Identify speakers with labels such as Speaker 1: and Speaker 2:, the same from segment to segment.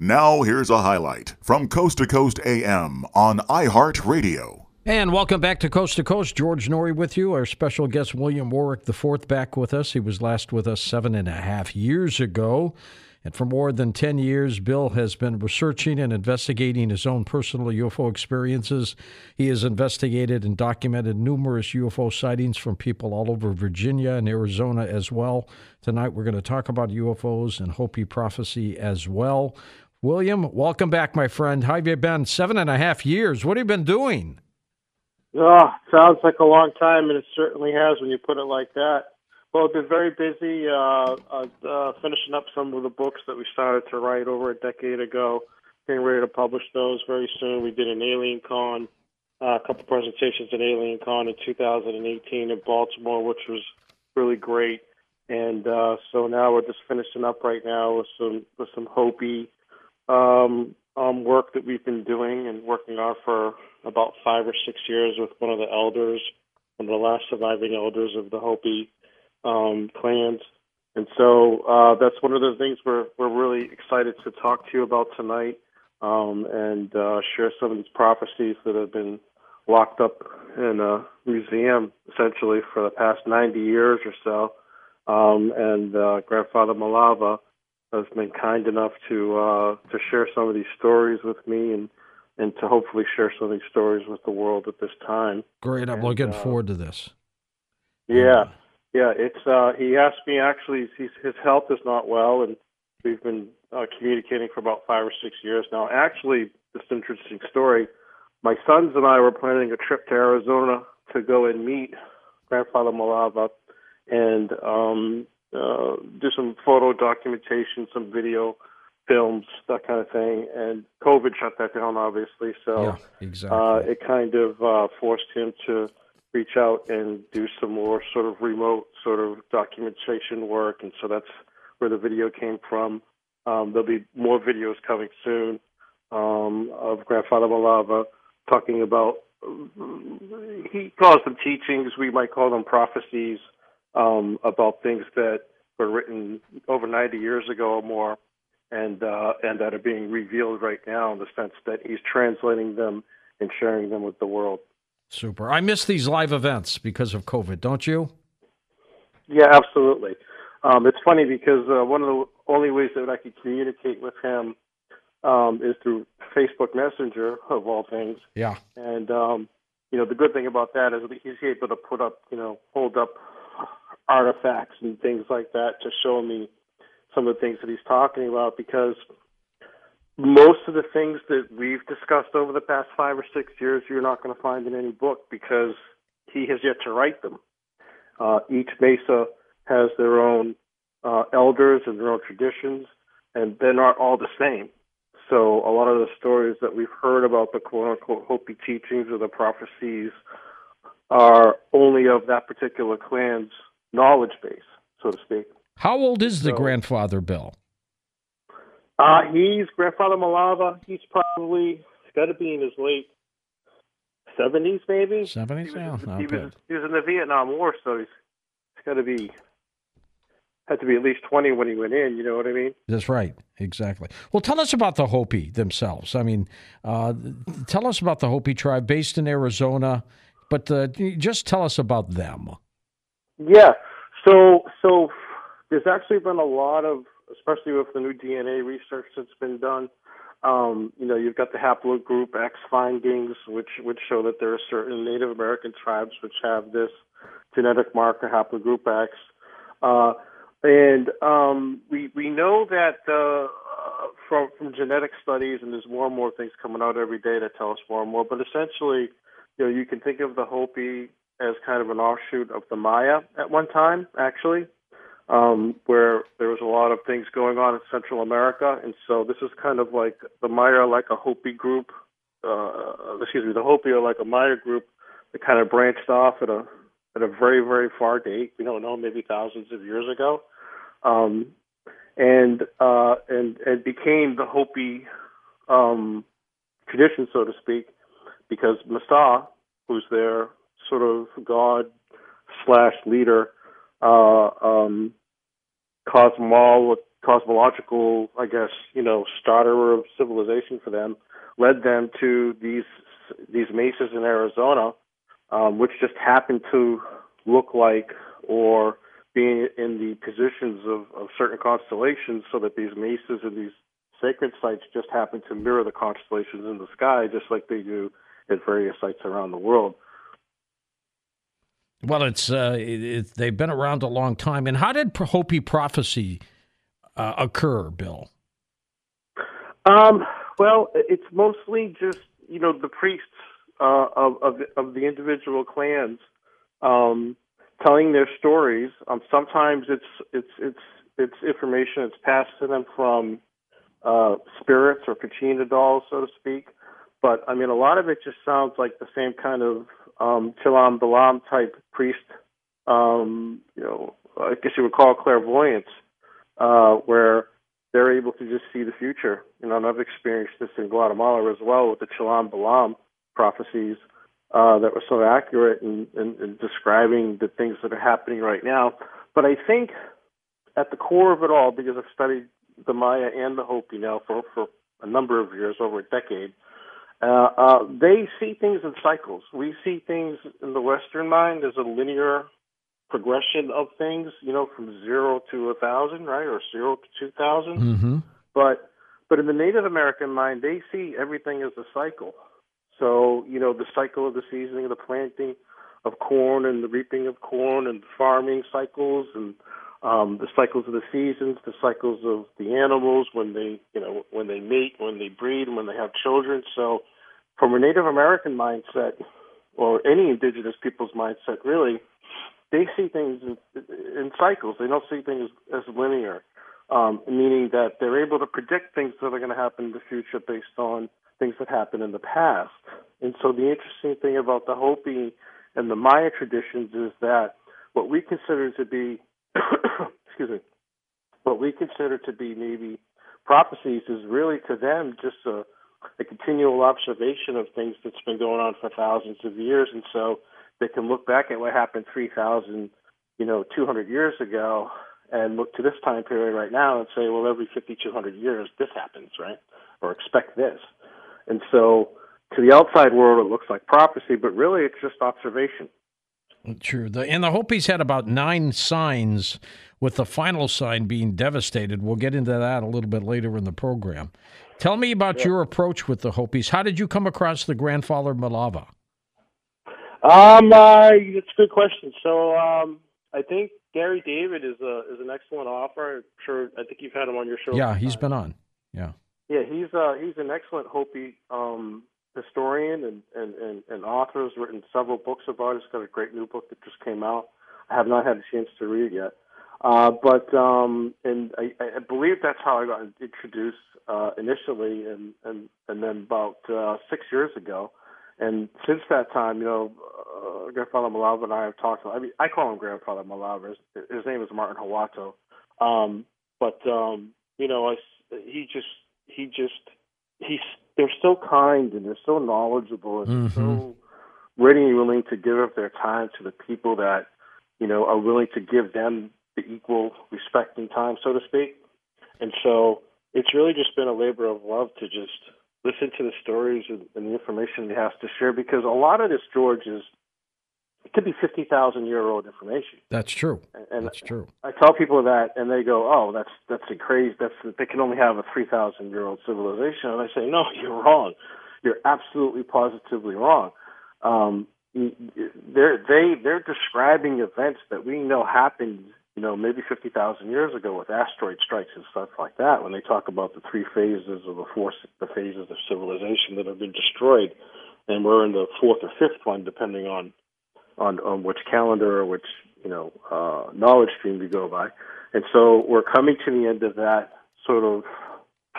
Speaker 1: Now, here's a highlight from Coast to Coast AM on iHeartRadio.
Speaker 2: And welcome back to Coast to Coast. George Noory with you. Our special guest, William Warwick IV, back with us. He was last with us seven and a half years ago. And for more than 10 years, Bill has been researching and investigating his own personal UFO experiences. He has investigated and documented numerous UFO sightings from people all over Virginia and Arizona as well. Tonight, we're going to talk about UFOs and Hopi prophecy as well. William, welcome back, my friend. How have you been? Seven and a half years. What have you been doing?
Speaker 3: Oh, sounds like a long time, and it certainly has when you put it like that. Well, I've been very busy uh, uh, uh, finishing up some of the books that we started to write over a decade ago. Getting ready to publish those very soon. We did an Alien Con, uh, a couple presentations at Alien Con in 2018 in Baltimore, which was really great. And uh, so now we're just finishing up right now with some with some Hopi um, um, work that we've been doing and working on for about five or six years with one of the elders, one of the last surviving elders of the Hopi um, clans. And so uh, that's one of the things we're we're really excited to talk to you about tonight um, and uh, share some of these prophecies that have been locked up in a museum essentially for the past 90 years or so. Um, and uh, Grandfather Malava has been kind enough to uh, to share some of these stories with me and and to hopefully share some of these stories with the world at this time.
Speaker 2: Great. I'm
Speaker 3: And,
Speaker 2: looking
Speaker 3: uh,
Speaker 2: forward to this.
Speaker 3: Yeah, yeah. It's uh, he asked me actually. He's, his health is not well, and we've been uh, communicating for about five or six years now. Actually, this interesting story. My sons and I were planning a trip to Arizona to go and meet Grandfather Malava and um, uh, do some photo documentation, some video films, that kind of thing. And COVID shut that down, obviously. So
Speaker 2: yeah, exactly.
Speaker 3: uh, it kind of uh, forced him to reach out and do some more sort of remote sort of documentation work, and so that's where the video came from. Um, there'll be more videos coming soon um, of Grandfather Malava talking about. He calls them teachings. We might call them prophecies um, about things that were written over 90 years ago or more, and uh, and that are being revealed right now in the sense that he's translating them and sharing them with the world.
Speaker 2: Super. I miss these live events because of COVID, don't you?
Speaker 3: Yeah, absolutely. Um, it's funny because uh, one of the only ways that I could communicate with him um, is through Facebook Messenger, of all things.
Speaker 2: Yeah.
Speaker 3: And um, you know, the good thing about that is that he's able to put up, you know, hold up artifacts and things like that to show me some of the things that he's talking about because most of the things that we've discussed over the past five or six years you're not going to find in any book because he has yet to write them. Uh, each mesa has their own uh, elders and their own traditions, and they're not all the same. So a lot of the stories that we've heard about the quote unquote Hopi teachings or the prophecies are only of that particular clan's knowledge base, so to speak.
Speaker 2: How old is the
Speaker 3: So-
Speaker 2: grandfather, Bill?
Speaker 3: Uh, he's grandfather Malava. He's probably he's got to be in his late seventies, maybe.
Speaker 2: 70s?
Speaker 3: He
Speaker 2: Yeah,
Speaker 3: was, he, was, he was in the Vietnam War, so he's, he's got to be had to be at least twenty when he went in. You know what I mean?
Speaker 2: That's right. Exactly. Well, tell us about the Hopi themselves. I mean, uh, tell us about the Hopi tribe based in Arizona, but uh, just tell us about them.
Speaker 3: Yeah. So so there's actually been a lot of, especially with the new DNA research that's been done. Um, you know, you've got the haplogroup X findings, which which show that there are certain Native American tribes which have this genetic marker haplogroup X. Uh, and um, we we know that uh, from from genetic studies, and there's more and more things coming out every day that tell us more and more. But essentially, you know, you can think of the Hopi as kind of an offshoot of the Maya at one time, actually, um, where there was a lot of things going on in Central America, and so this is kind of like the Maya, like a Hopi group. Uh, excuse me, the Hopi are like a Maya group that kind of branched off at a at a very very far date. We don't know, maybe thousands of years ago, um, and uh, and and became the Hopi um, tradition, so to speak, because Masaw, who's their sort of god slash leader, uh, um, with cosmological, I guess, you know, starter of civilization for them, led them to these these mesas in Arizona, um, which just happened to look like or be in the positions of, of certain constellations, so that these mesas and these sacred sites just happen to mirror the constellations in the sky, just like they do at various sites around the world.
Speaker 2: Well, it's uh, it, it, they've been around a long time. And how did Hopi prophecy uh, occur, Bill?
Speaker 3: Um, well, it's mostly just you know the priests uh, of, of of the individual clans um, telling their stories. Um, sometimes it's it's it's it's information that's passed to them from uh, spirits or kachina dolls, so to speak. But I mean, a lot of it just sounds like the same kind of um, Chilam Balam type priest. Um, you know, I guess you would call clairvoyance, uh, where they're able to just see the future. You know, and I've experienced this in Guatemala as well with the Chilam Balam prophecies uh, that were so accurate in, in, in describing the things that are happening right now. But I think at the core of it all, because I've studied the Maya and the Hopi now for, for a number of years, over a decade, uh, uh, they see things in cycles. We see things in the Western mind as a linear progression of things, you know, from zero to a thousand, right, or zero to two thousand.
Speaker 2: Mm-hmm.
Speaker 3: But but in the Native American mind, they see everything as a cycle. So you know, the cycle of the seasoning, of the planting of corn, and the reaping of corn, and the farming cycles, and um, the cycles of the seasons, the cycles of the animals when they, you know, when they mate, when they breed, when they have children. So, from a Native American mindset, or any indigenous people's mindset, really, they see things in, cycles. They don't see things as linear, um, meaning that they're able to predict things that are going to happen in the future based on things that happened in the past. And so, the interesting thing about the Hopi and the Maya traditions is that what we consider to be excuse me, what we consider to be maybe prophecies is really to them just a, a continual observation of things that's been going on for thousands of years, and so they can look back at what happened 3,000, you know, 200 years ago, and look to this time period right now and say, well, every 5,200 years this happens, right, or expect this, and so to the outside world it looks like prophecy, but really it's just observation.
Speaker 2: True. The, and the Hopis had about nine signs, with the final sign being devastated. We'll get into that a little bit later in the program. Tell me about yeah. your approach with the Hopis. How did you come across the grandfather Malava?
Speaker 3: Um, uh, it's a good question. So, um, I think Gary David is a is an excellent author. I'm sure I think you've had him on your show.
Speaker 2: Yeah, he's been on. Yeah.
Speaker 3: Yeah, he's uh he's an excellent Hopi um historian and, and, and, and author, has written several books about it. He's got a great new book that just came out. I have not had a chance to read it yet. Uh, but um, and I, I believe that's how I got introduced uh, initially, and, and and then about uh, six years ago, and since that time, you know, uh, Grandfather Malava and I have talked. I mean, I call him Grandfather Malava. His, his name is Martin Hawato, um, but um, you know, I, he just he just he's they're so kind and they're so knowledgeable and mm-hmm. so ready and willing to give up their time to the people that you know are willing to give them the equal respect and time, so to speak. And so it's really just been a labor of love to just listen to the stories and, and the information he has to share because a lot of this, George, is could be fifty thousand year old information.
Speaker 2: That's true.
Speaker 3: And
Speaker 2: that's true.
Speaker 3: I tell people that, and they go, "Oh, that's that's a crazy. That's they can only have a three thousand year old civilization." And I say, "No, you're wrong. You're absolutely positively wrong. Um, they're they they're describing events that we know happened, you know, maybe fifty thousand years ago with asteroid strikes and stuff like that. When they talk about the three phases or the four the phases of civilization that have been destroyed, and we're in the fourth or fifth one, depending on on on which calendar or which you know uh, knowledge stream we go by, and so we're coming to the end of that sort of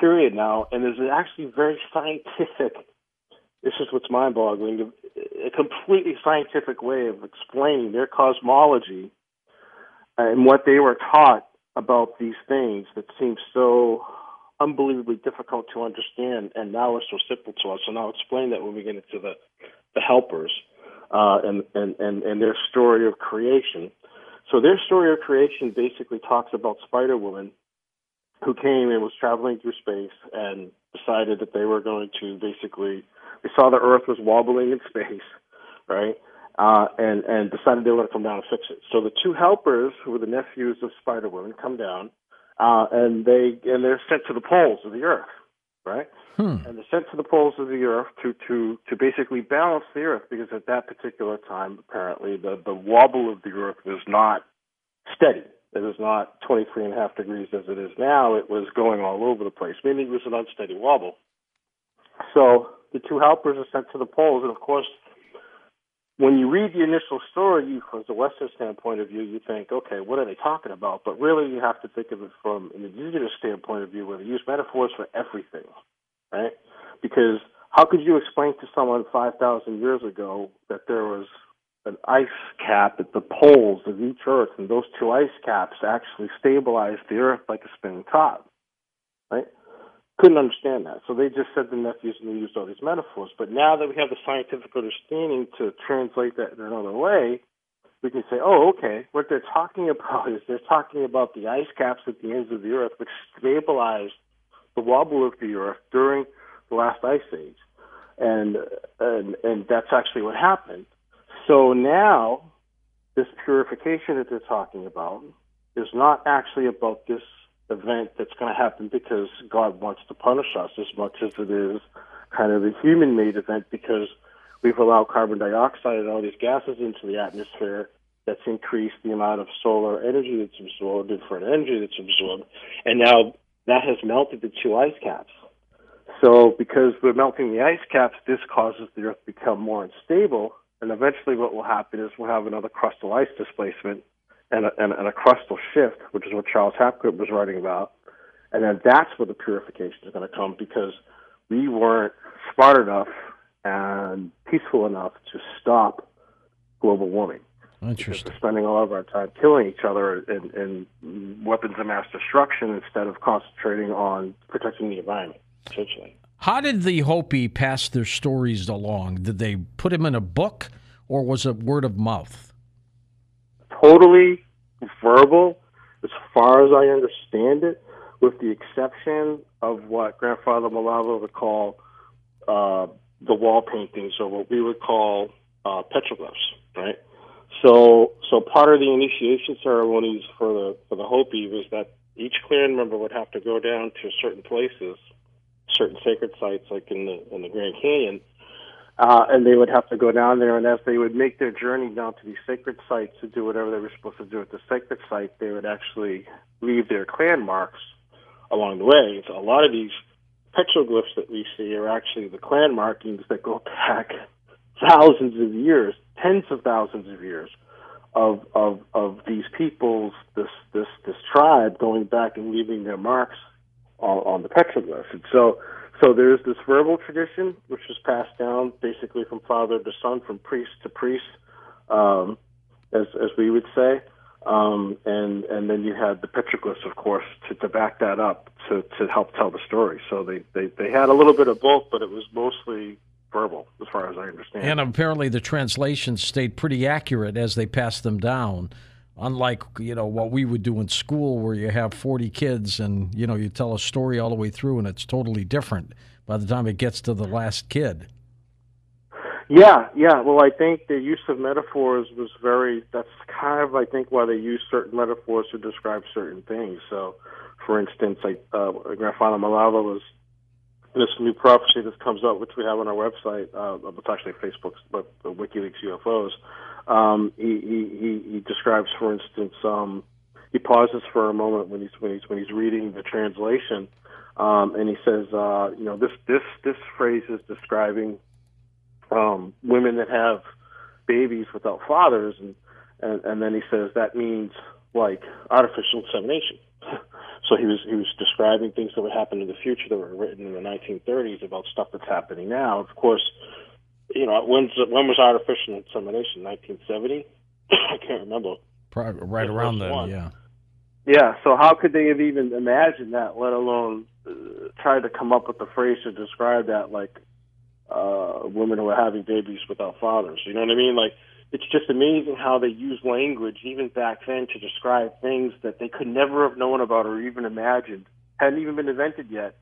Speaker 3: period now, and there's actually very scientific. This is what's mind-boggling. A completely scientific way of explaining their cosmology and what they were taught about these things that seem so unbelievably difficult to understand, and now are so simple to us. And I'll explain that when we get into the the helpers uh, and, and, and, and their story of creation. So their story of creation basically talks about Spider Woman who came and was traveling through space and decided that they were going to basically they saw the Earth was wobbling in space, right? Uh, and and decided they were going to come down and fix it. So the two helpers, who were the nephews of Spider Woman, come down, uh, and they and they're sent to the poles of the Earth, right?
Speaker 2: Hmm.
Speaker 3: And they're sent to the poles of the Earth to to to basically balance the Earth because at that particular time, apparently, the the wobble of the Earth was not steady. It was not 23 and a half degrees as it is now. It was going all over the place, meaning it was an unsteady wobble. So the two helpers are sent to the poles, and of course, when you read the initial story, you, from the Western standpoint of view, you think, okay, what are they talking about? But really, you have to think of it from an indigenous standpoint of view, where they use metaphors for everything, right? Because how could you explain to someone 5,000 years ago that there was an ice cap at the poles of each Earth, and those two ice caps actually stabilized the Earth like a spinning top, right? Couldn't understand that. So they just said the nephews and they used all these metaphors. But now that we have the scientific understanding to translate that in another way, we can say, oh, okay, what they're talking about is they're talking about the ice caps at the ends of the Earth, which stabilized the wobble of the Earth during the last ice age. And, and, and that's actually what happened. So now, this purification that they're talking about is not actually about this event that's going to happen because God wants to punish us as much as it is kind of a human made event because we've allowed carbon dioxide and all these gases into the atmosphere that's increased the amount of solar energy that's absorbed, infrared energy that's absorbed, and now that has melted the two ice caps. So because we're melting the ice caps, this causes the Earth to become more unstable, and eventually what will happen is we'll have another crustal ice displacement, and a, and, a crustal shift, which is what Charles Hapgood was writing about. And then that's where the purification is going to come because we weren't smart enough and peaceful enough to stop global warming.
Speaker 2: Interesting.
Speaker 3: We're spending all of our time killing each other in, in weapons of mass destruction instead of concentrating on protecting the environment, essentially.
Speaker 2: How did the Hopi pass their stories along? Did they put them in a book or was it word of mouth?
Speaker 3: Totally verbal, as far as I understand it, with the exception of what Grandfather Malava would call uh, the wall paintings, or what we would call uh, petroglyphs, right? So, so part of the initiation ceremonies for the for the Hopi was that each clan member would have to go down to certain places, certain sacred sites, like in the in the Grand Canyon, uh, and they would have to go down there, and as they would make their journey down to these sacred sites to do whatever they were supposed to do at the sacred site, they would actually leave their clan marks along the way. So a lot of these petroglyphs that we see are actually the clan markings that go back thousands of years, tens of thousands of years of of of these peoples, this this this tribe going back and leaving their marks on, on the petroglyphs. And so so there's this verbal tradition, which is passed down basically from father to son, from priest to priest, um, as as we would say. Um, and and then you had the petroglyphs, of course, to, to back that up to, to help tell the story. So they, they, they had a little bit of both, but it was mostly verbal, as far as I understand.
Speaker 2: And apparently, the translations stayed pretty accurate as they passed them down unlike you know what we would do in school where you have 40 kids and you know you tell a story all the way through and it's totally different by the time it gets to the last kid.
Speaker 3: Yeah yeah. Well i think the use of metaphors was very that's kind of i think why they use certain metaphors to describe certain things. So for instance like uh, grandfather malava was this new prophecy that comes up which we have on our website uh, it's actually facebook's but uh, wikileaks ufos um, he, he, he, describes, for instance, um, he pauses for a moment when he's when he's when he's reading the translation, um, and he says, uh, you know, this this this phrase is describing um, women that have babies without fathers, and, and and then he says that means like artificial insemination. so he was he was describing things that would happen in the future that were written in the 1930s about stuff that's happening now. Of course, you know, when's when was artificial insemination? 1970? I can't remember.
Speaker 2: Probably right the around then,
Speaker 3: one.
Speaker 2: yeah.
Speaker 3: Yeah. So how could they have even imagined that, let alone uh, tried to come up with the phrase to describe that, like uh, women who are having babies without fathers? You know what I mean? Like it's just amazing how they use language even back then to describe things that they could never have known about or even imagined hadn't even been invented yet,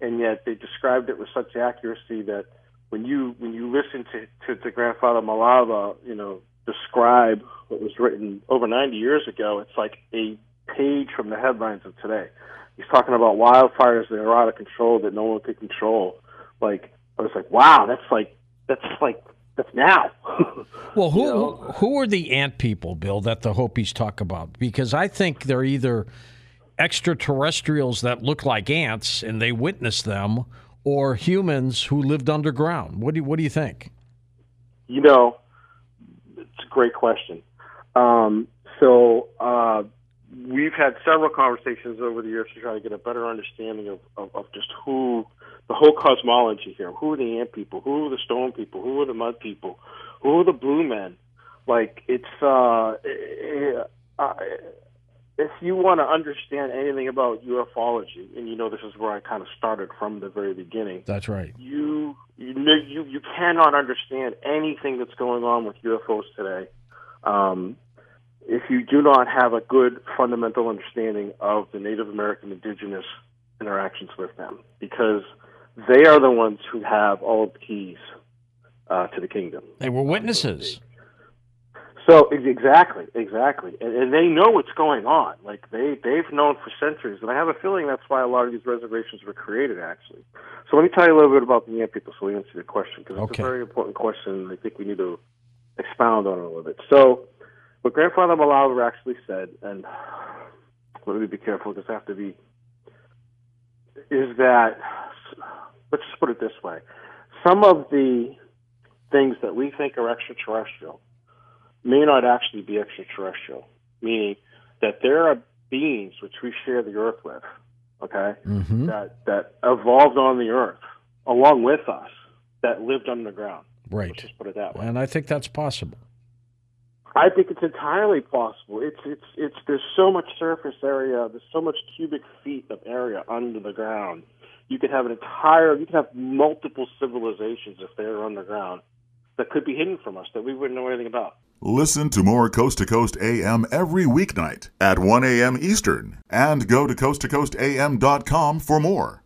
Speaker 3: and yet they described it with such accuracy that when you when you listen to to, to Grandfather Malava, you know, describe what was written over 90 years ago, it's like a page from the headlines of today. He's talking about wildfires that are out of control that no one could control. Like I was like, wow, that's like that's like that's now.
Speaker 2: well, who, you know? who are the ant people, Bill, that the Hopis talk about? Because I think they're either extraterrestrials that look like ants and they witness them, or humans who lived underground. What do you, what do you think?
Speaker 3: You know, it's a great question. Um, so uh, we've had several conversations over the years to try to get a better understanding of, of, of just who the whole cosmology here. Who are the ant people? Who are the stone people? Who are the mud people? Who are the blue men? Like it's uh, uh if you want to understand anything about ufology, and you know this is where I kind of started from the very beginning.
Speaker 2: That's right.
Speaker 3: You you you you cannot understand anything that's going on with UFOs today. Um, if you do not have a good fundamental understanding of the Native American indigenous interactions with them, because they are the ones who have all of the keys uh, to the kingdom.
Speaker 2: They were witnesses.
Speaker 3: So exactly, exactly, and, and they know what's going on. Like they they've known for centuries, and I have a feeling that's why a lot of these reservations were created. Actually, so let me tell you a little bit about the Ant people, so we answer the question because it's
Speaker 2: okay.
Speaker 3: a very important question. I think we need to expound on it a little bit. So, what Grandfather Malava actually said, and let me be careful because I have to be, is that let's just put it this way: some of the things that we think are extraterrestrial may not actually be extraterrestrial, meaning that there are beings which we share the earth with, okay,
Speaker 2: mm-hmm.
Speaker 3: that that evolved on the earth along with us, that lived underground.
Speaker 2: Right.
Speaker 3: Let's just put it that way.
Speaker 2: And I think that's possible.
Speaker 3: I think it's entirely possible. It's it's it's there's so much surface area, there's so much cubic feet of area under the ground. You could have an entire, you could have multiple civilizations if they're underground that could be hidden from us that we wouldn't know anything about.
Speaker 1: Listen to more Coast to Coast AM every weeknight at 1 a.m. Eastern and go to coasttocoastam.com for more.